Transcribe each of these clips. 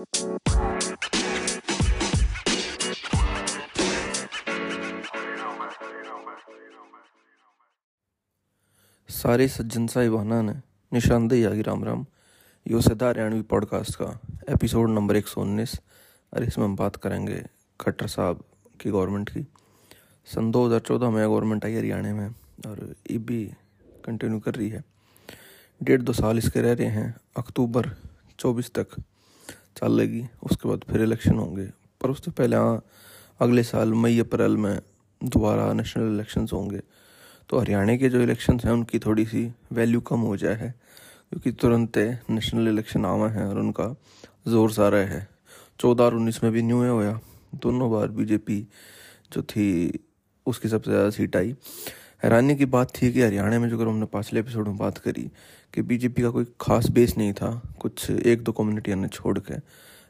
सारे सज्जन साहिबाना ने निशानदेही आगी, राम राम। यो सदा हरियाणवी पॉडकास्ट का एपिसोड नंबर एक सौ उन्नीस। और इसमें हम बात करेंगे खट्टर साहब की गवर्नमेंट की। सन 2014 में गवर्नमेंट आई हरियाणा में, और ये भी कंटिन्यू कर रही है। डेढ़ दो साल इसके रह रहे हैं, अक्टूबर 24 तक। चलेगी, उसके बाद फिर इलेक्शन होंगे। पर उससे पहले हाँ अगले साल मई, अप्रैल में दोबारा नेशनल इलेक्शंस होंगे। तो हरियाणा के जो इलेक्शन हैं, उनकी थोड़ी सी वैल्यू कम हो जाए है, क्योंकि तुरंत नेशनल इलेक्शन आवा है और उनका ज़ोर सारा है। चौदह और उन्नीस में भी न्यू होया दोनों बार बीजेपी जो थी, उसकी सबसे ज़्यादा सीट आई। हैरानी की बात थी कि हरियाणा में जो अगर हमने पिछले एपिसोड में बात करी कि बीजेपी का कोई खास बेस नहीं था। कुछ एक दो कम्युनिटियों ने छोड़ के।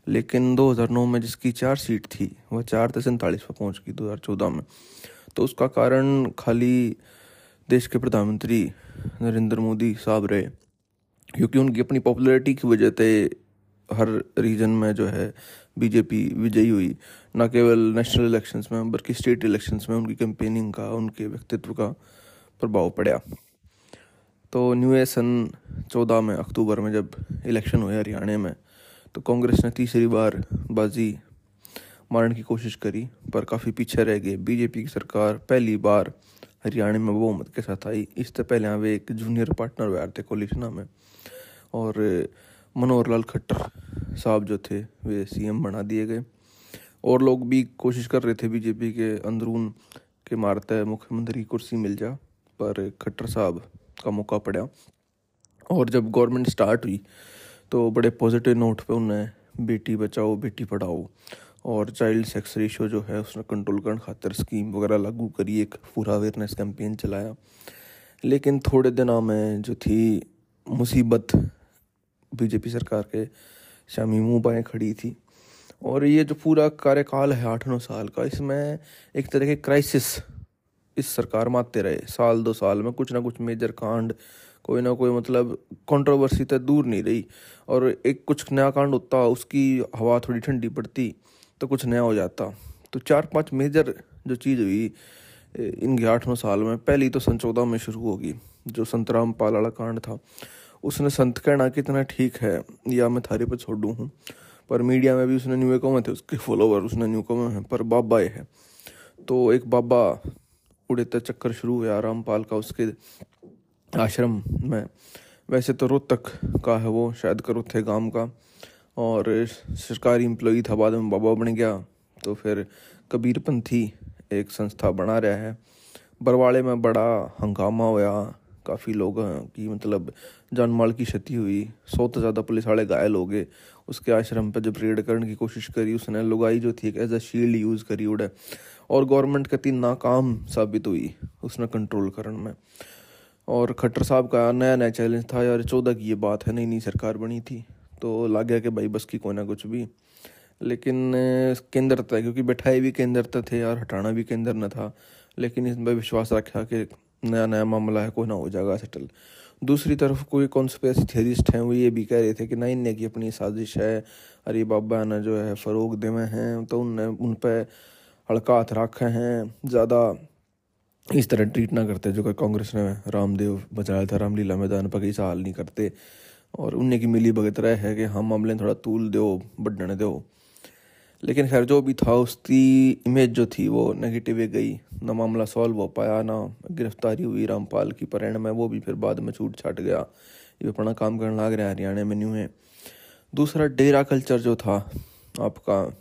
लेकिन 2009 में जिसकी चार सीट थी, वह चार से सैंतालीस पर पहुँच गई दो हज़ार चौदह में। तो उसका कारण खाली देश के प्रधानमंत्री नरेंद्र मोदी साहब रहे। क्योंकि उनकी अपनी पॉपुलैरिटी की वजह से हर रीजन में जो है बीजेपी विजयी हुई। न केवल नेशनल इलेक्शंस में, बल्कि स्टेट इलेक्शंस में उनकी कैंपेनिंग का, उनके व्यक्तित्व का प्रभाव पड़ा। तो न्यू ईयर सन चौदह में, अक्टूबर में जब इलेक्शन हुए हरियाणा में तो कांग्रेस ने तीसरी बार बाजी मारने की कोशिश करी, पर काफ़ी पीछे रह गए। बीजेपी की सरकार पहली बार हरियाणा में बहुमत के साथ आई। इससे पहले वे एक जूनियर पार्टनर हुआ थे कोलिशना में। और मनोहर लाल खट्टर साहब जो थे, वे सीएम बना दिए गए। और लोग भी कोशिश कर रहे थे बीजेपी के अंदरून के मारते मुख्यमंत्री कुर्सी मिल जा, पर खट्टर साहब का मौका पड़ा और जब गवर्नमेंट स्टार्ट हुई तो बड़े पॉजिटिव नोट पे उन्हें बेटी बचाओ, बेटी पढ़ाओ और चाइल्ड सेक्स रेशो जो है, उसने कंट्रोल करने खातर स्कीम वगैरह लागू करी, एक पूरा अवेयरनेस कैंपेन चलाया। लेकिन थोड़े दिनों में जो थी मुसीबत, बीजेपी सरकार के शामी मुँह बाएँ खड़ी थी। और ये जो पूरा कार्यकाल है आठ नौ साल का, इसमें एक तरह के क्राइसिस इस सरकार में आते रहे। साल दो साल में कुछ ना कुछ मेजर कांड, कोई ना कोई मतलब कंट्रोवर्सी तो दूर नहीं रही। और एक कुछ नया कांड होता, उसकी हवा थोड़ी ठंडी पड़ती तो कुछ नया हो जाता। तो चार पाँच मेजर जो चीज़ हुई इन आठ नौ साल में, पहली तो सन चौदह में शुरू होगी, जो संतराम पाल वाला कांड था। उसने संत कहना कितना ठीक है, या मैं थारे पर छोड़ हूँ। पर मीडिया में भी उसने न्यू कमे थे, उसके फॉलोवर उसने न्यू कमे हैं, पर बाबा है। तो एक बाबा उड़ते चक्कर शुरू हुआ रामपाल का उसके आश्रम में। वैसे तो रोहतक का है वो, शायद करोथे गाँव का। और सरकारी एम्प्लॉई था, बाद में बाबा बन गया तो फिर कबीरपंथी एक संस्था बना रहा है। बरवाड़े में बड़ा हंगामा होया काफ़ी लोग की मतलब जान माल की क्षति हुई, सौ तो ज़्यादा पुलिस वाले घायल हो गए। उसके आश्रम पर जब रेड करने की कोशिश करी, उसने लुगाई जो थी एक एज अ शील्ड यूज़ करी उड़े। और गवर्नमेंट कती नाकाम साबित हुई उसने कंट्रोल करने में। और खट्टर साहब का नया नया चैलेंज था, यार, चौदह की ये बात है नई नई सरकार बनी थी तो लग गया कि भाई बस की कोई ना कुछ भी। लेकिन केंद्र था क्योंकि बैठाए भी केंद्र थे और हटाना भी केंद्र न था। लेकिन इसमें विश्वास रखा कि नया नया मामला है, कोई ना हो जाएगा सेटल दूसरी तरफ़ कोई कॉन्स्पेरेसी थियरिस्ट हैं, वो ये भी कह रहे थे कि ना इन्हें की अपनी साजिश है अरे बाबा ने जो है फ़रोग देवे हैं तो उनने, उन पर हड़का हाथ रखे हैं। ज़्यादा इस तरह ट्रीट ना करते, जो कि कांग्रेस ने रामदेव बचाया था, रामलीला मैदान पर कहीं हाल नहीं करते। और उन्हें की मिली भगत रहे है कि हम मामले थोड़ा तूल दो बढ़ने दो। लेकिन खैर, जो भी था, उसकी इमेज जो थी, वो नेगेटिव ही गई। ना मामला सॉल्व हो पाया, ना गिरफ्तारी हुई रामपाल की पर में। वो भी फिर बाद में छूट छाट गया। ये अपना काम करने लग रहा है हरियाणा में न्यू है। दूसरा, डेरा कल्चर जो था, आपका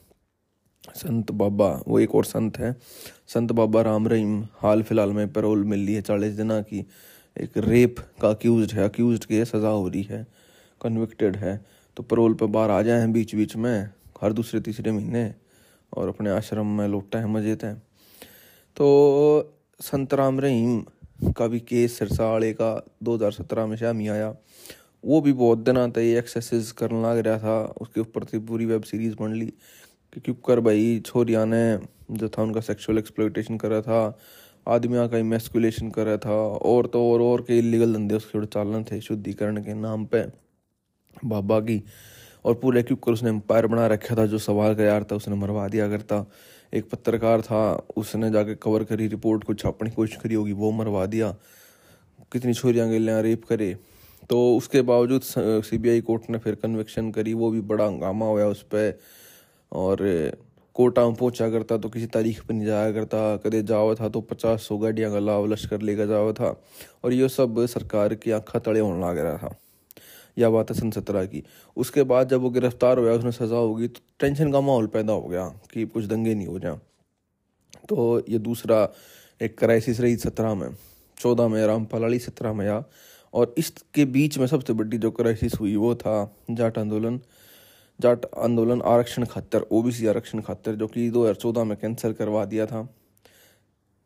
संत बाबा, वो एक और संत है। संत बाबा राम रहीम, हाल फ़िलहाल में पैरोल मिल रही है चालीस दिना की। एक रेप का अक्यूज है। अक्यूज की सज़ा हो रही है। कन्विक्टेड है। तो पैरोल पर बाहर आ जाए हैं बीच बीच में। हर दूसरे तीसरे महीने और अपने आश्रम में लौटते हैं, मज़े हैं तो संत राम रहीम का भी केस सिरसा सिरसाड़े का 2017 में शामी आया। वो भी बहुत दिन आता ये एक्सरसाइज करने लग रहा था। उसके ऊपर थी पूरी वेब सीरीज़ बन ली क्योंकि कर भाई छोरिया ने जो था, उनका सेक्सुअल एक्सप्लोइटेशन करा था, आदमियों का इमेस्कुलेशन करा था, और तो और और के इलीगल धंधे उसके चालन थे, शुद्धिकरण के नाम पे। बाबा की और पूरे क्यों कर उसने एम्पायर बना रखा था, जो सवाल का यार था, उसने मरवा दिया करता एक पत्रकार था, उसने जाके कवर करी रिपोर्ट को छापने की कोशिश करी होगी, वो मरवा दिया। कितनी छोरियाँ गलियाँ रेप करे। तो उसके बावजूद सीबीआई कोर्ट ने फिर कन्विक्शन करी, वो भी बड़ा हंगामा हुआ उस पर और कोटा में पहुँचा करता तो किसी तारीख पर नहीं जाया करता। कदे जावा था तो पचास सौ गाड़ियाँ का लाभ लश्कर लेकर जावा था। और ये सब सरकार की आंखा तड़े होने लग रहा था। यह बात सन सत्रह की। उसके बाद जब वो गिरफ़्तार हो गया उसने सज़ा होगी तो टेंशन का माहौल पैदा हो गया कि कुछ दंगे नहीं हो जाए। तो ये दूसरा एक क्राइसिस रही सत्रह में। चौदह में रामपाल अली सत्रह में या। और इसके बीच में सबसे बड़ी जो क्राइसिस हुई, वो था जाट आंदोलन। जाट आंदोलन आरक्षण खातर, ओबीसी आरक्षण खातर, जो कि 2014 में कैंसिल करवा दिया था।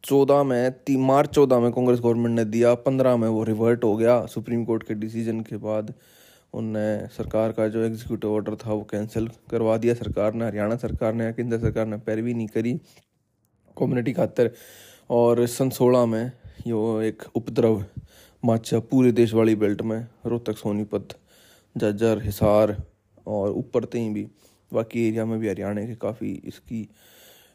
चौदह में तीन मार्च चौदह में कांग्रेस गवर्नमेंट ने दिया, पंद्रह में वो रिवर्ट हो गया सुप्रीम कोर्ट के डिसीज़न के बाद। उनने सरकार का जो एग्जीक्यूटिव ऑर्डर था, वो कैंसिल करवा दिया सरकार ने, हरियाणा सरकार ने, केंद्र सरकार ने पैरवी नहीं करी कम्युनिटी खातर। और सन सोलह में यो एक उपद्रव माचा पूरे देश वाली बेल्ट में रोहतक, सोनीपत जज्जर हिसार और ऊपर तई भी, बाकी एरिया में भी हरियाणा के काफ़ी इसकी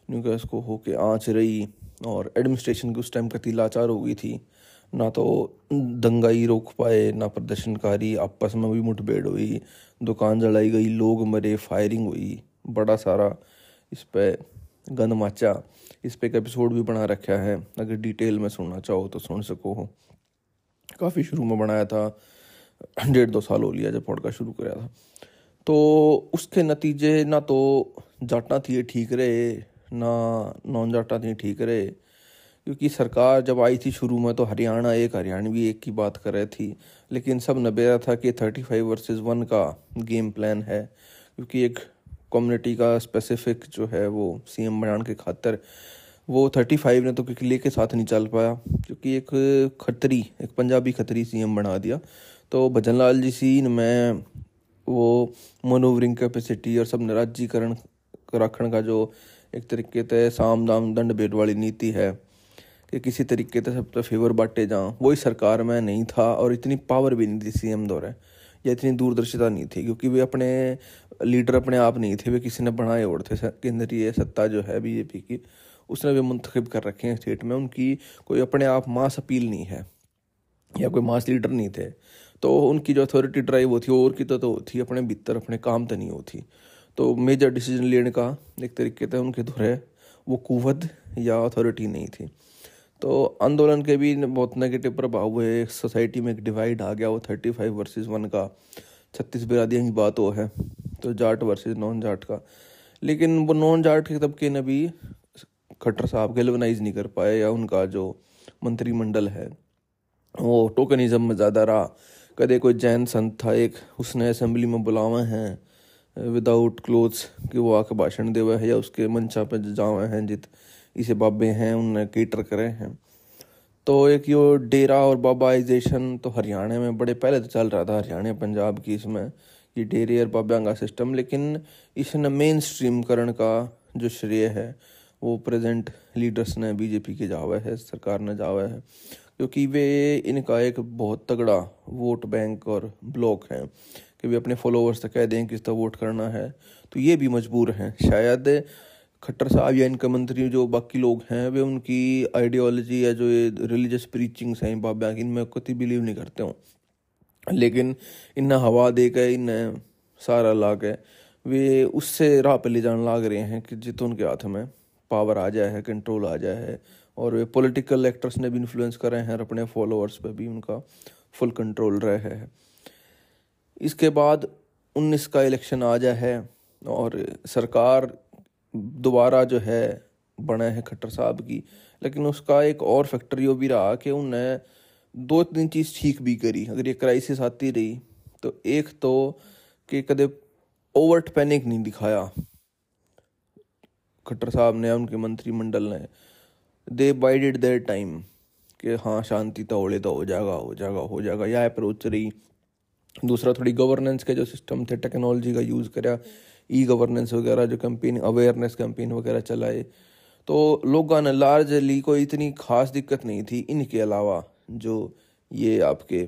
न्यूकैस को होके आँच रही और एडमिनिस्ट्रेशन की उस टाइम कति लाचार हो गई थी। ना तो दंगाई रोक पाए, ना प्रदर्शनकारी, आपस में भी मुठभेड़ हुई, दुकान जलाई गई, लोग मरे फायरिंग हुई, बड़ा सारा इस पर गंद माचा। इस पर एक एपिसोड भी बना रखा है, अगर डिटेल में सुनना चाहो तो सुन सको। हो काफ़ी शुरू में बनाया था, डेढ़ दो साल हो लिया जब पॉडकास्ट शुरू कराया था। तो उसके नतीजे ना तो जाटा थी ठीक रहे, ना नॉन जाटा थी ठीक रहे क्योंकि सरकार जब आई थी शुरू में तो हरियाणा एक, हरियाणवी एक की बात कर रही थी। लेकिन सब नबेरा था कि थर्टी फाइव वर्सेज वन का गेम प्लान है, क्योंकि एक कम्युनिटी का स्पेसिफिक जो है वो सीएम बनाने के खातर, वो थर्टी फाइव ने तो किले के साथ नहीं चल पाया, क्योंकि एक खतरी, एक पंजाबी खतरी सीएम बना दिया। तो भजन लाल जी सीन में वो मनोवरिंग कैपेसिटी और सब राज्यकरण रखने का जो एक तरीके से साम दाम दंड भेद वाली नीति है कि किसी तरीके से सब तो फेवर बांटे जाऊँ वही सरकार में नहीं था और इतनी पावर भी नहीं थी सी एम दौरे। या इतनी दूरदर्शिता नहीं थी क्योंकि वे अपने लीडर अपने आप नहीं थे वे किसी ने बनाए और थे। केंद्रीय सत्ता जो है बीजेपी की उसने वे मुंतखब कर रखे हैं स्टेट में। उनकी कोई अपने आप मास अपील नहीं है या कोई मास लीडर नहीं थे। तो उनकी जो अथॉरिटी ड्राइव होती और की तो, तो होती अपने भीतर अपने काम तो नहीं होती तो मेजर डिसीज़न लेने का एक तरीके से उनके धुरे वो कुवत या अथॉरिटी नहीं थी। तो आंदोलन के भी बहुत नेगेटिव प्रभाव हुए। सोसाइटी में एक डिवाइड आ गया, वो थर्टी फाइव वर्सेज वन का। छत्तीस बिरादियों की बात वो है तो जाट वर्सेज नॉन जाट का। लेकिन वो नॉन जाट के तबके ने भी खट्टर साहब गेलवनाइज नहीं कर पाए, या उनका जो मंत्रिमंडल है, वो टोकनिज्म में ज़्यादा रहा। कदे कोई जैन संत था, एक उसने असेंबली में बुलावे हैं विदाउट क्लोथ्स कि वो आके भाषण देवे है, या उसके मंचा पे जावे हैं, जित इसे बाबे हैं, उनने केटर करे हैं। तो एक यो डेरा और बाबाइजेशन तो हरियाणा में बड़े, पहले तो चल रहा था हरियाणा, पंजाब की इसमें, ये डेरे और बाबा का सिस्टम लेकिन इसने मेन स्ट्रीम करण का जो श्रेय है, वो प्रेजेंट लीडर्स ने बीजेपी के जावा है, सरकार ने जावा है, क्योंकि वे इनका एक बहुत तगड़ा वोट बैंक और ब्लॉक है, कि वे अपने फॉलोअर्स तक कह दें किस तरह वोट करना है तो ये भी मजबूर हैं। शायद खट्टर साहब या इनके मंत्री जो बाकी लोग हैं, वे उनकी आइडियोलॉजी या जो ये रिलीजियस प्रीचिंग्स हैं, बाबा की इनमें कति बिलीव नहीं करते हूँ। लेकिन इन हवा दे के इन सारा ला के वे उससे राह पर ले जाने लाग रहे हैं कि जित उनके हाथ में पावर आ जाए है कंट्रोल आ जाए है और वे पॉलिटिकल एक्टर्स ने भी इन्फ्लुएंस करे हैं और अपने फॉलोअर्स पे भी उनका फुल कंट्रोल रहे है। इसके बाद उन्नीस का इलेक्शन आ जाए है, और सरकार दोबारा जो है, बने हैं खट्टर साहब की। लेकिन उसका एक और फैक्टर यो भी रहा कि उन्हें दो तीन चीज़ ठीक भी करी। अगर ये क्राइसिस आती रही तो एक तो कि कदे ओवर्ट पैनिक नहीं दिखाया। खट्टर साहब ने, उनके मंत्रिमंडल ने। दे बाइडेड देयर टाइम कि हाँ शांति तो होले तो हो जाएगा हो जाएगा हो जाएगा। यह अप्रोच रही। दूसरा थोड़ी गवर्नेंस के जो सिस्टम थे टेक्नोलॉजी का यूज़ करा। ई गवर्नेंस वगैरह, जो कैंपेन अवेयरनेस कैंपेन वगैरह चलाए। तो लोगों ने लार्जली कोई इतनी खास दिक्कत नहीं थी इनके अलावा, जो ये आपके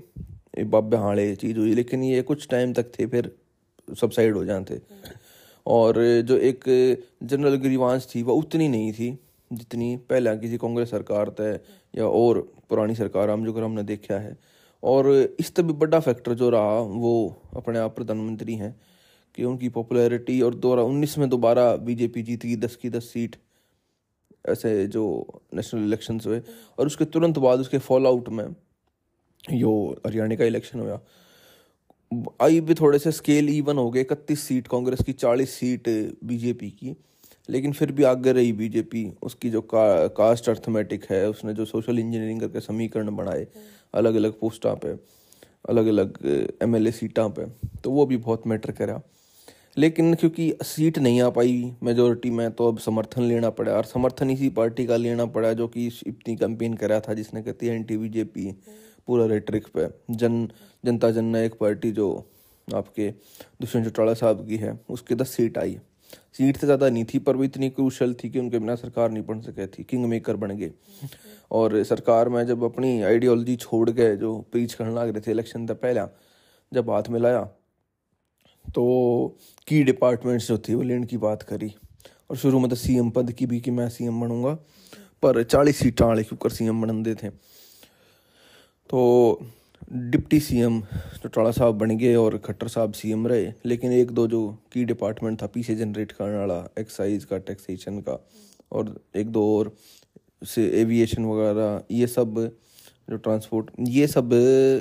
बाबे हाड़े चीज़ हुई। लेकिन ये कुछ टाइम तक थे, फिर सबसाइड हो जाते। और जो एक जनरल ग्रीवांस थी वह उतनी नहीं थी, जितनी पहले किसी कांग्रेस सरकार तय या और पुरानी सरकार हम जो कर हमने देखा है। और इस भी बड़ा फैक्टर जो रहा, वो अपने आप प्रधानमंत्री हैं। कि उनकी पॉपुलैरिटी और दो उन्नीस में दोबारा बीजेपी जीत गई दस की दस सीट ऐसे जो नेशनल इलेक्शंस हुए। और उसके तुरंत बाद उसके फॉल आउट में यो हरियाणा का इलेक्शन हुआ आई भी थोड़े से स्केल इवन हो गए इकतीस सीट कांग्रेस की चालीस सीट बीजेपी की। लेकिन फिर भी आगे रही बीजेपी उसकी जो का, कास्ट अर्थमेटिक है उसने जो सोशल इंजीनियरिंग करके समीकरण बनाए अलग अलग पोस्टा पे अलग अलग एम एल सीटा पे तो वो भी बहुत मैटर करा। लेकिन क्योंकि सीट नहीं आ पाई मेजोरिटी में तो अब समर्थन लेना पड़ा और समर्थन इसी पार्टी का लेना पड़ा जो कि इतनी कंपेन करा था जिसने कहती है एन टी बीजेपी पूरा रेटरिक पे। जन, जनता जननायक पार्टी जो आपके दुष्यंत चौटाला साहब की है, उसके दस सीट आई। सीट से ज़्यादा नहीं थी, पर वो इतनी क्रूशल थी कि उनके बिना सरकार नहीं बन सके थी किंग मेकर बन गए। और सरकार में जब अपनी आइडियोलॉजी छोड़ गए, जो प्रीच करने लग रहे थे इलेक्शन तक पहला, जब हाथ में लाया तो की डिपार्टमेंट्स जो थी, वो लेने की बात करी। और शुरू में तो सी एम पद की भी कि मैं सी एम बनूँगा, पर चालीस सीटा वाले क्योंकि सी एम बनते थे तो डिप्टी सीएम चौटाला साहब बन गए और खट्टर साहब सीएम रहे, लेकिन एक दो जो की डिपार्टमेंट था, पीछे जनरेट करने वाला एक्साइज का टैक्सेशन का, और एक दो और से एविएशन वगैरह, ये सब जो ट्रांसपोर्ट ये सब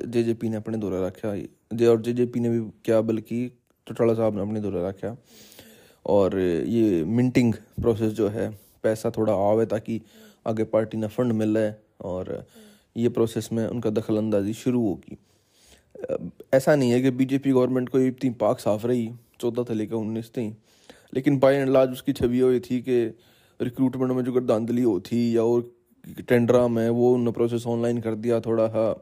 जे जे पी ने अपने दौरा रखा। जे और जे जे पी ने भी क्या, बल्कि चौटाला साहब ने अपने दौरा रखा और ये मिंटिंग प्रोसेस जो है, पैसा थोड़ा आवे ताकि आगे पार्टी ने फंड मिल रहा है और ये प्रोसेस में उनका दखल अंदाजी शुरू होगी। ऐसा नहीं है कि बीजेपी गवर्नमेंट को इतनी पाक साफ़ रही, चौदह से लेकर उन्नीस थी लेकिन बाई एंड लार्ज उसकी छवि हुई थी कि रिक्रूटमेंट में जो गर्दानदली होती या और टेंडरा में वो उन प्रोसेस ऑनलाइन कर दिया, थोड़ा सा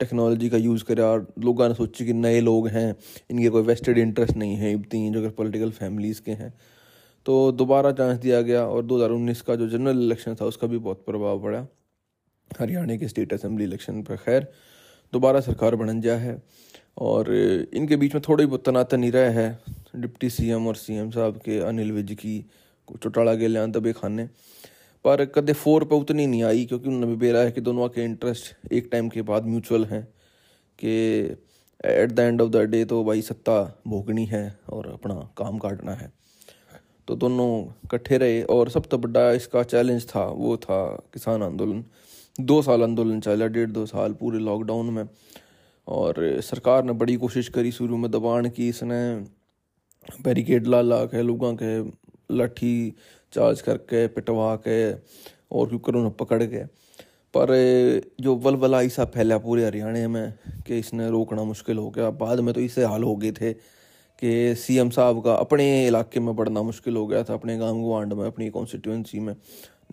टेक्नोलॉजी का यूज़ करा और लोगों ने सोची कि नए लोग हैं, इनके कोई वेस्टेड इंटरेस्ट नहीं है, इतनी जो पॉलिटिकल फैमिलीज़ के हैं। तो दोबारा चांस दिया गया और 2019 का जो जनरल इलेक्शन था, उसका भी बहुत प्रभाव पड़ा। हरियाणा के स्टेट असेंबली इलेक्शन पर। खैर, दोबारा सरकार बन गया है और इनके बीच में थोड़ी बहुत तनातन रहा है। डिप्टी सीएम और सीएम साहब के अनिल विज की, चौटाला के लिया दबे खाने पर कदे फोर पे उतनी नहीं आई, क्योंकि उन्होंने बेरा है कि दोनों के इंटरेस्ट एक टाइम के बाद म्यूचुअल हैं कि at the end of the day तो भाई सत्ता भोगनी है और अपना काम काटना है। तो दोनों इकट्ठे रहे और सब तो बड़ा इसका चैलेंज था, वो था किसान आंदोलन। दो साल आंदोलन चला, डेढ़ दो साल पूरे लॉकडाउन में और सरकार ने बड़ी कोशिश करी शुरू में दबाण की, इसने बैरिकेड ला ला के, लोगों के लाठी चार्ज करके, पिटवा के और क्योंकि करो पकड़ के। पर जो वलवला ऐसा फैला पूरे हरियाणा में कि इसने रोकना मुश्किल हो गया। बाद में तो इससे हाल हो गए थे कि सीएम साहब का अपने इलाके में बढ़ना मुश्किल हो गया था, अपने गाँव गुआंड में, अपनी कॉन्स्टिट्यूंसी में।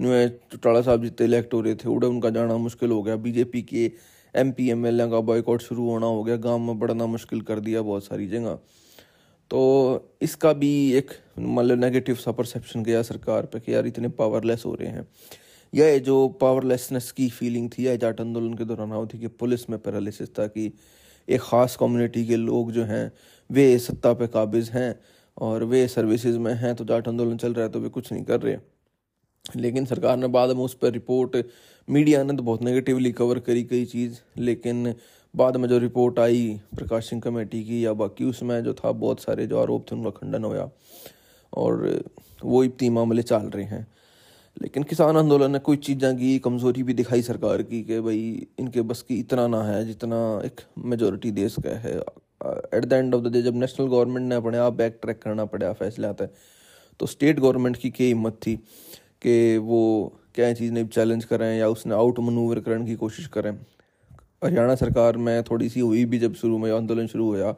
चौटाला साहब जितने इलेक्ट हो रहे थे, उड़े उनका जाना मुश्किल हो गया। बीजेपी के एम पी एम एल का बॉयकॉट शुरू होना हो गया। गाँव में बढ़ना मुश्किल कर दिया बहुत सारी जगह। तो इसका भी एक मतलब नेगेटिव सा परसेप्शन गया सरकार पे कि यार इतने पावरलेस हो रहे हैं। यह जो पावरलेसनेस की फीलिंग थी, या जाट आंदोलन के दौरान थी कि पुलिस में पैरालिसिस था कि एक ख़ास कम्युनिटी के लोग जो हैं, वे सत्ता पे काबिज हैं और वे सर्विसेज़ में हैं तो जाट आंदोलन चल रहा है तो वे कुछ नहीं कर रहे। लेकिन सरकार ने बाद में उस पर रिपोर्ट मीडिया ने तो बहुत नेगेटिवली कवर करी कई चीज़, लेकिन बाद में जो रिपोर्ट आई प्रकाश सिंह कमेटी की या बाकी उसमें जो था, बहुत सारे जो आरोप थे, उनका खंडन होया। और वो इतनी मामले चल रहे हैं। लेकिन किसान आंदोलन ने कोई चीज़ें की कमज़ोरी भी दिखाई सरकार की कि भाई इनके बस की इतना ना है, जितना एक मेजोरिटी देश का है। At the end of the day जब नेशनल गवर्नमेंट ने अपने आप बैक ट्रैक करना पड़ा, फैसले आता है तो स्टेट गवर्नमेंट की क्या हिम्मत थी कि वो क्या चीज़ ने चैलेंज करें या उसने आउट मनूवर करने की कोशिश करें? हरियाणा सरकार में थोड़ी सी हुई भी जब शुरू में आंदोलन शुरू हुआ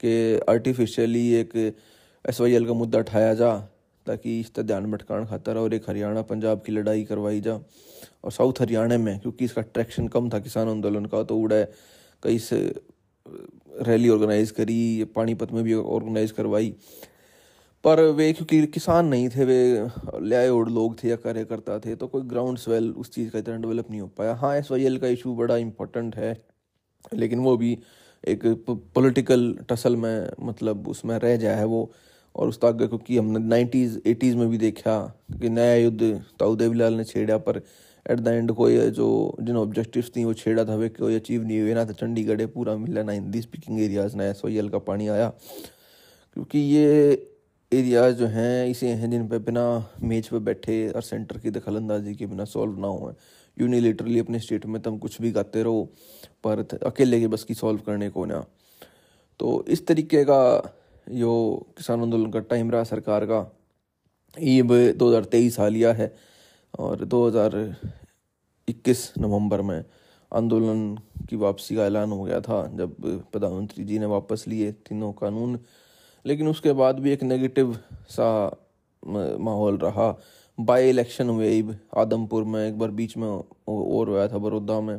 कि आर्टिफिशियली एक एस वाई एल का मुद्दा उठाया जा, ताकि इस तरह ध्यान भटकान खातर और एक हरियाणा पंजाब की लड़ाई करवाई जा, और साउथ हरियाणा में, क्योंकि इसका ट्रैक्शन कम था किसान आंदोलन का तो उड़ा कई से, रैली ऑर्गेनाइज करी पानीपत में भी ऑर्गेनाइज करवाई पर वे, क्योंकि किसान नहीं थे, वे ल्याए ओड लोग थे या कार्यकर्ता थे तो कोई ग्राउंड स्वेल उस चीज़ का इतना डेवलप नहीं हो पाया। हाँ एस वाई एल का इशू बड़ा इम्पोर्टेंट है, लेकिन वो भी एक पॉलिटिकल टसल में मतलब उसमें रह जाए है वो। और उस आगे क्योंकि हमने नाइन्टीज़ एटीज़ में भी देखा कि नया युद्ध ताऊ देवीलाल ने छेड़ा, पर एट द एंड कोई जो, जिन ऑब्जेक्टिव्स थी, वो छेड़ा था, वे कोई अचीव नहीं हुए। ना तो चंडीगढ़, पूरा मिला, ना हिंदी स्पीकिंग एरियाज़ ना एस का पानी आया। क्योंकि ये एरियाज़ जो हैं, इसे हैं जिन पर बिना मेज पे बैठे और सेंटर की दखल अंदाजी के बिना सॉल्व ना हुए। यूनिलेटरली अपने स्टेट में तुम कुछ भी गाते रहो, पर अकेले के बस की सॉल्व करने को ना। तो इस तरीके का जो किसान आंदोलन का टाइम रहा सरकार का। ये दो हज़ार तेईस हालिया है, और दो हज़ार इक्कीस नवंबर में आंदोलन की वापसी का ऐलान हो गया था, जब प्रधानमंत्री जी ने वापस लिए तीनों कानून। लेकिन उसके बाद भी एक नेगेटिव सा माहौल रहा। बाई इलेक्शन हुए आदमपुर में एक बार बीच में और हुआ था बड़ौदा में।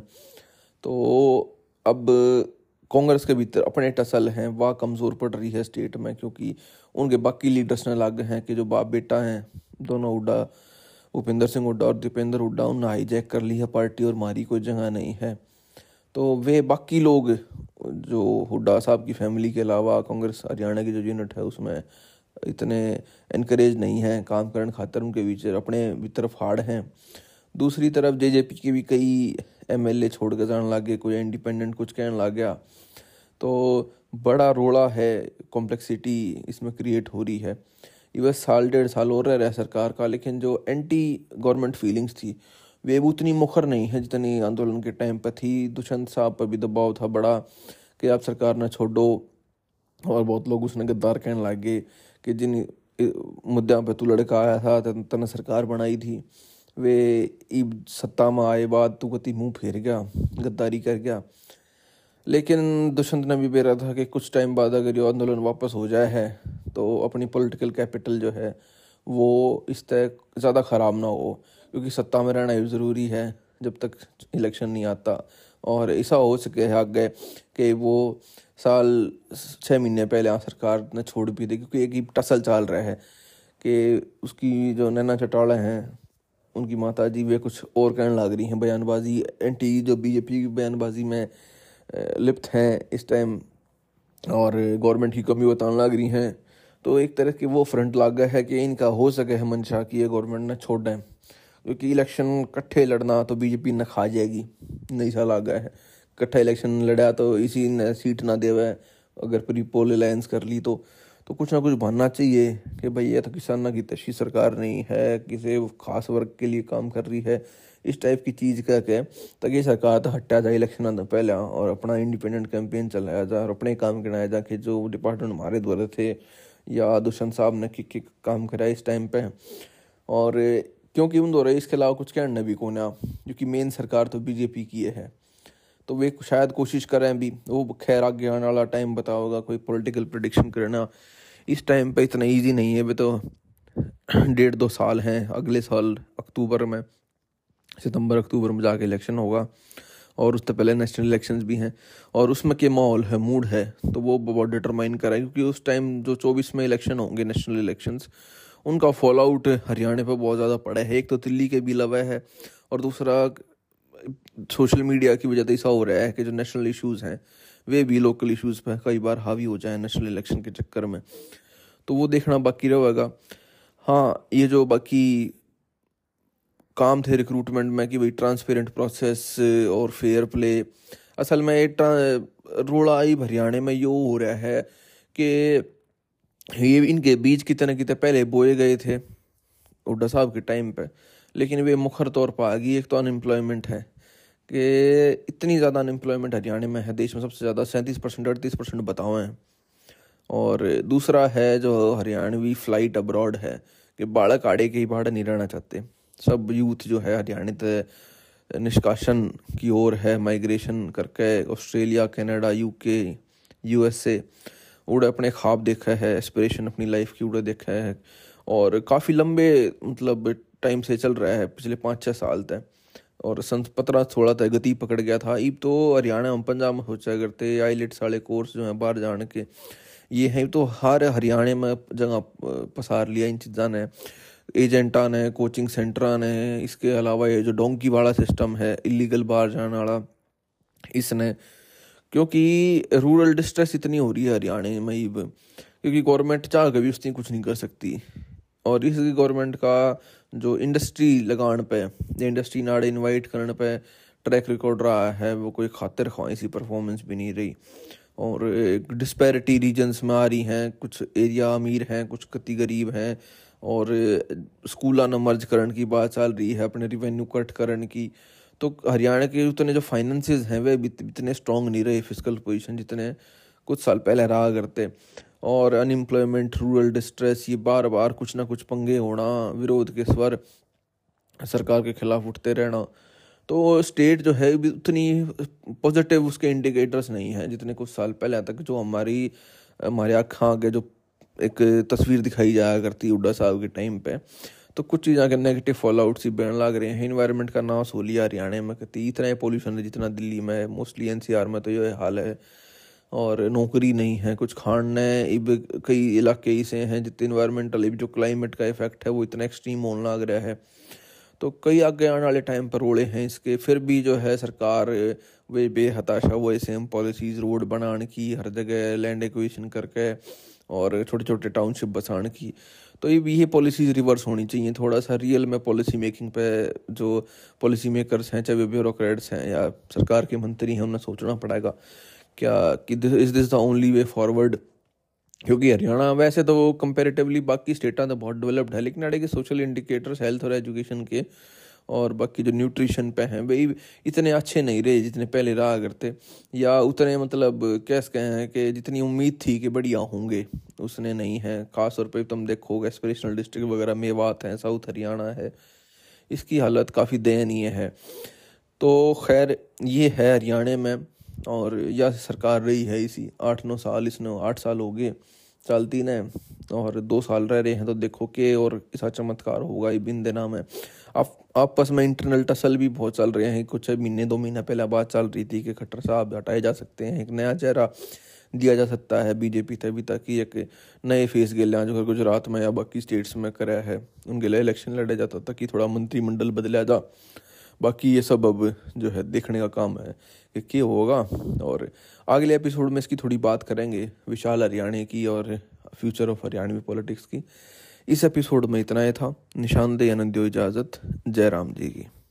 तो अब कांग्रेस के भीतर अपने टसल हैं, वह कमज़ोर पड़ रही है स्टेट में, क्योंकि उनके बाकी लीडर्स ने लग हैं कि जो बाप बेटा हैं, दोनों हुड्डा भूपेंद्र सिंह हुड्डा और दीपेंद्र हुड्डा उन्होंने हाईजैक कर ली है पार्टी और मारी कोई जगह नहीं है। तो वे बाकी लोग, जो हुड्डा साहब की फैमिली के अलावा कांग्रेस, हरियाणा की जो यूनिट है, उसमें इतने इनक्रेज नहीं हैं, काम करने खातर उनके बीच अपने भी तरफ़ हार्ड हैं। दूसरी तरफ़ जे जे पी के भी कई एम एल ए छोड़ के जाने गए कोई इंडिपेंडेंट कुछ कहने लग गया। तो बड़ा रोड़ा है कॉम्प्लेक्सिटी इसमें क्रिएट हो रही है। बस साल डेढ़ साल और रह रहा है सरकार का, लेकिन जो एंटी गवर्नमेंट फीलिंग्स थी वे उतनी मुखर नहीं है जितनी आंदोलन के टाइम पर थी। दुष्यंत साहब पर भी दबाव था बड़ा कि आप सरकार ना छोड़ो और बहुत लोग उसने गद्दार कहने लग गए कि जिन मुद्दों पे तू लड़का आया था, तने सरकार बनाई थी। वे ईब सत्ता में आए बाद तू कति मुँह फेर गया, गद्दारी कर गया। लेकिन दुष्यंत ने भी बेरा था कि कुछ टाइम बाद अगर ये आंदोलन वापस हो जाए है तो अपनी पॉलिटिकल कैपिटल जो है, वो इस तरह ज़्यादा ख़राब ना हो। क्योंकि सत्ता में रहना भी ज़रूरी है जब तक इलेक्शन नहीं आता। और ऐसा हो सके है आगे कि वो साल छः महीने पहले सरकार ने छोड़ भी दी, क्योंकि एक ही टसल चल रहा है कि उसकी जो नैना चटाड़ा हैं, उनकी माता जी वे कुछ और कहने लग रही हैं। बयानबाजी, एंटी जो बीजेपी की बयानबाजी में लिप्त हैं इस टाइम और गवर्नमेंट की कमी बताने लग रही हैं। तो एक तरह की वो फ्रंट लाग गया है कि इनका हो सके है मंशा कि ये गवर्नमेंट ने छोड़ दें। क्योंकि इलेक्शन कट्ठे लड़ना तो बीजेपी न खा जाएगी। नहीं साल आ गया है। कट्ठा इलेक्शन लड़ा तो इसी ने सीट ना दे अगर प्री पोल अलायंस कर ली तो तो कुछ ना कुछ बनना चाहिए कि भाई ये तो किसाना की तशी सरकार नहीं है, किसी खास वर्ग के लिए काम कर रही है। इस टाइप की चीज़ कह के ताकि सरकार तो हटा जाए इलेक्शन तो पहले और अपना इंडिपेंडेंट कैंपेन चलाया जाए और अपने काम गिनाया जाए कि जो डिपार्टमेंट हमारे द्वारा थे, या दुष्यंत साहब ने किक किक काम कराया इस टाइम पे। और क्योंकि उन द्वारा इसके अलावा कुछ कहना भी को ना क्योंकि मेन सरकार तो बीजेपी की है। तो वे शायद कोशिश कर रहे हैं भी, वो खैर आगे आने वाला टाइम बता होगा कोई पॉलिटिकल प्रडिक्शन करना। इस टाइम पे इतना इजी नहीं है, वे तो डेढ़ दो साल हैं, अगले साल अक्टूबर में, सितंबर, अक्टूबर में जाके इलेक्शन होगा। और उससे पहले नेशनल इलेक्शंस भी हैं। और उसमें क्या माहौल है मूड है तो वो बहुत डिटरमाइन करें, क्योंकि उस टाइम जो चौबीस में इलेक्शन होंगे नेशनल इलेक्शंस उनका फॉल आउट हरियाणा पर बहुत ज़्यादा पड़ा है। एक तो दिल्ली के भी लवा है और दूसरा सोशल मीडिया की वजह से ऐसा हो रहा है कि जो नेशनल इश्यूज़ हैं, वे भी लोकल इश्यूज़ पर कई बार हावी हो जाए नेशनल इलेक्शन के चक्कर में। तो वो देखना बाकी रहेगा। हाँ ये जो बाकी काम थे रिक्रूटमेंट में कि भाई ट्रांसपेरेंट प्रोसेस और फेयर प्ले असल में रोड़ा आई हरियाणा में यो हो रहा है कि ये इनके बीज कितने कितने पहले बोए गए थे हुड्डा साहब के टाइम पे। लेकिन वे मुखर तौर पर आ गई एक तो अनएम्प्लॉयमेंट है कि इतनी ज़्यादा अनएम्प्लॉयमेंट हरियाणा में है, देश में सबसे ज़्यादा सैंतीस परसेंट, अड़तीस परसेंट बताओ हैं। और दूसरा है जो हरियाणवी फ़्लाइट अब्रॉड है कि बाड़क आड़े के ही बाढ़ नहीं रहना चाहते। सब यूथ जो है हरियाणा निष्कासन की ओर है माइग्रेशन करके ऑस्ट्रेलिया कनाडा यूके यूएसए उड़े अपने ख्वाब देखा है एस्पिरेशन अपनी लाइफ की उड़े देखा है और काफ़ी लंबे मतलब टाइम से चल रहा है, पिछले पाँच छः साल तक। और संत पतरा थोड़ा था गति पकड़ गया था। ईब तो हरियाणा हम पंजाब में सोचा करते आईलेट्स वाले कोर्स जो हैं बाहर जाने के, ये हैं तो हर हरियाणा में जगह पसार लिया इन चीज़ा ने। एजेंटा ने कोचिंग सेंटर ने, इसके अलावा ये जो डोंकी वाला सिस्टम है इलीगल बाहर जाने वाला, इसने क्योंकि रूरल डिस्ट्रेस इतनी हो रही है हरियाणा में ही, क्योंकि गवर्नमेंट चाह कभी उसकी कुछ नहीं कर सकती। और इस गवर्नमेंट का जो इंडस्ट्री लगान पे इंडस्ट्री नाड़े इनवाइट करने पे ट्रैक रिकॉर्ड रहा है, वो कोई खातिर ख्वाही सी परफॉर्मेंस भी नहीं रही। और डिस्पैरिटी रीजन्स में आ रही हैं, कुछ एरिया अमीर हैं, कुछ कति गरीब हैं, और स्कूल न मर्ज करने की बात चल रही है, अपने रिवेन्यू कट करने की। तो हरियाणा के उतने जो फाइनेंसेस हैं, वे इतने स्ट्रॉन्ग नहीं रहे फ़िज़िकल पोजीशन जितने कुछ साल पहले रहा करते। और अनएम्प्लॉयमेंट रूरल डिस्ट्रेस ये बार बार कुछ ना कुछ पंगे होना, विरोध के स्वर सरकार के खिलाफ उठते रहना। तो स्टेट जो है उतनी पॉजिटिव उसके इंडिकेटर्स नहीं हैं जितने कुछ साल पहले तक जो हमारी, हमारे आँखा आगे जो एक तस्वीर दिखाई जाया करती हुडा साहब के टाइम पे। तो कुछ चीज़ के नेगेटिव फॉल आउट सी बन लग रहे हैं इन्वायरमेंट का नाम सोलिया हरियाणा में कहती इतना ही पॉल्यूशन है जितना दिल्ली में मोस्टली एनसीआर में तो ये हाल है। और नौकरी नहीं है, कुछ खाने कई इलाके ऐसे हैं जितने इन्वायरमेंटल जो क्लाइमेट का इफ़ेक्ट है वो इतना एक्सट्रीम होने लग रहा है। तो कई आगे आने वाले टाइम पर रोड़े हैं इसके। फिर भी जो है सरकार, वे बेहताशा वो सेम पॉलिसीज़ रोड बनाने की, हर जगह लैंड एक्विशन करके और छोटे छोटे टाउनशिप बसाने की। तो ये भी ये पॉलिसीज़ रिवर्स होनी चाहिए। थोड़ा सा रियल में पॉलिसी मेकिंग पे जो पॉलिसी मेकर्स हैं, चाहे वे ब्यूरोक्रेट्स हैं या सरकार के मंत्री हैं, उन्हें सोचना पड़ेगा क्या कि is this the only way forward क्योंकि हरियाणा वैसे तो कंपेरेटिवली बाकी स्टेटा तो बहुत डेवलप्ड है, लेकिन अड़े के सोशल इंडिकेटर्स हेल्थ और एजुकेशन के और बाकी जो न्यूट्रिशन पे हैं, वही इतने अच्छे नहीं रहे जितने पहले रहा करते। या उतने मतलब कैसे कहें हैं कि जितनी उम्मीद थी कि बढ़िया होंगे, उसने नहीं है। ख़ास तौर तुम देखोगे एस्पिरेशनल डिस्ट्रिक्ट वगैरह मेवात हैं साउथ हरियाणा है। इसकी हालत काफ़ी दयनीय है। तो खैर, ये है हरियाणा में, और यह सरकार रही है इसी, आठ नौ साल इसने, आठ साल हो गए, चलती ने। और दो साल रह रहे हैं तो देखो के और ऐसा चमत्कार होगा ये बिन दिना में आप, आपस में इंटरनल टसल भी बहुत चल रहे हैं, कुछ महीने, दो महीने पहले बात चल रही थी कि खट्टर साहब हटाए जा सकते हैं, एक नया चेहरा दिया जा सकता है बीजेपी तभी तक एक नए फेस गए जो गुजरात में या बाकी स्टेट्स में कराया है। उनके लिए इलेक्शन लड़े जाता था कि थोड़ा मंत्रिमंडल बदला जा। बाकी ये सब अब जो है देखने का काम है कि क्या होगा। और अगले एपिसोड में इसकी थोड़ी बात करेंगे, विशाल हरियाणा की और फ्यूचर ऑफ़ हरियाणवी पॉलिटिक्स की। इस एपिसोड में इतना ही था। निशानदेह आनंद इजाज़त। जय राम जी की।